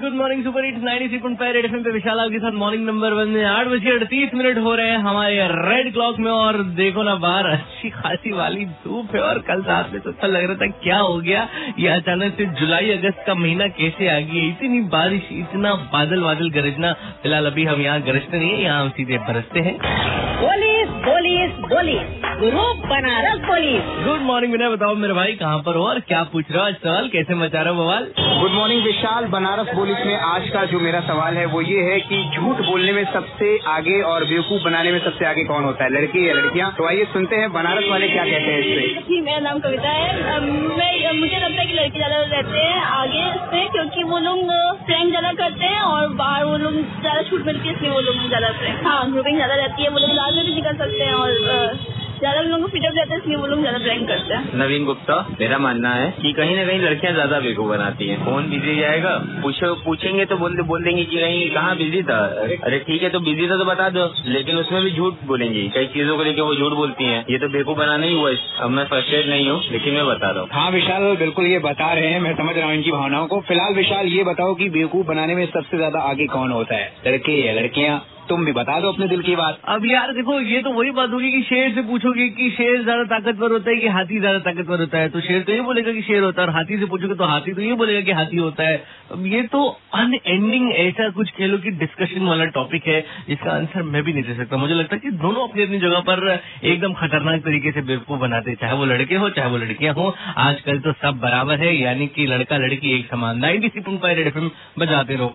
Good morning super hits 93.5 red FM पे विशाल आपके साथ मॉर्निंग नंबर वन में। आठ बजे अड़तीस मिनट हो रहे हैं हमारे रेड क्लॉक में और देखो ना, बाहर अच्छी खासी वाली धूप है और कल रात में तो अच्छा लग रहा था, क्या हो गया? ये अचानक से जुलाई, अगस्त का महीना कैसे आ गया? इतनी बारिश, इतना बादल बादल गरजना। फ़िलहाल अभी हम यहाँ गरजते नहीं है, यहाँ हम सीधे बरसते हैं। Police police police group Banaras police. Good morning Vinay बताओ मेरे भाई कहाँ पर हो और क्या पूछ रहे हो आज सवाल? कैसे मचा रहे हो बवाल? Good morning Vishal. Banaras police में आज का जो मेरा सवाल है वो ये है कि झूठ बोलने में सबसे आगे और बेवकूफ़ बनाने में सबसे आगे कौन होता है? लड़की या लड़कियाँ? तो आइए सुनते हैं बनारस वाले क्या कहते हैं इससे जी मेरा नाम कविता है। मैं मुझे लगता है कि लड़के ज़्यादा रहते हैं आगे से क्योंकि वो लोग फ्रेंड ज़्यादा करते हैं और बाहर वो लोग ज़्यादा छूट मिलती है इसलिए वो लोग ज़्यादा फ्रेंड हाँ ग्रुपिंग ज़्यादा रहती है। वो लोग लास्ट में भी निकल सकते हैं और ज़्यादा लोगों को फ्रीडम रहता है इसलिए वो लोग ज़्यादा प्रैंक करते हैं। नवीन गुप्ता मेरा मानना है कि कहीं ना कहीं लड़कियाँ ज़्यादा बेवकूफ़ बनाती हैं। फ़ोन बिज़ी जाएगा पूछो पूछेंगे तो बोल बोल देंगे कि कहीं कहाँ बिज़ी था? अरे ठीक है तो बिज़ी था तो बता दो लेकिन उसमें भी झूठ बोलेंगी। कई चीज़ों को लेकर वो झूठ बोलती है। ये तो बेवकूफ़ बनाना ही हुआ अब मैं फर्स्टेड नहीं हूँ लेकिन मैं बता रहा हूँ। हाँ विशाल बिल्कुल ये बता रहे हैं मैं समझ रहा हूँ इनकी भावनाओं को। फ़िलहाल विशाल ये बताओ की बेवकूफ़ बनाने में सबसे ज़्यादा आगे कौन होता है? लड़के या लड़कियाँ? तुम भी बता दो अपने दिल की बात। अब यार देखो, ये तो वही बात होगी कि शेर से पूछोगे कि शेर ज़्यादा ताकतवर होता है कि हाथी ज़्यादा ताकतवर होता है? तो शेर तो ये बोलेगा कि शेर होता है, और हाथी से पूछोगे तो हाथी तो ये बोलेगा कि हाथी होता है। अब ये तो अनएंडिंग ऐसा कुछ कह लो कि डिस्कशन वाला टॉपिक है, जिसका आंसर मैं भी नहीं दे सकता। मुझे लगता है कि दोनों अपनी अपनी जगह पर एकदम खतरनाक तरीके से बेवकूफ़ बनाते, चाहे वो लड़के हो, चाहे वो लड़कियाँ हो। आजकल तो सब बराबर है, यानी कि लड़का लड़की एक समान। नाइनटी सी पॉइंट बजाते रहो।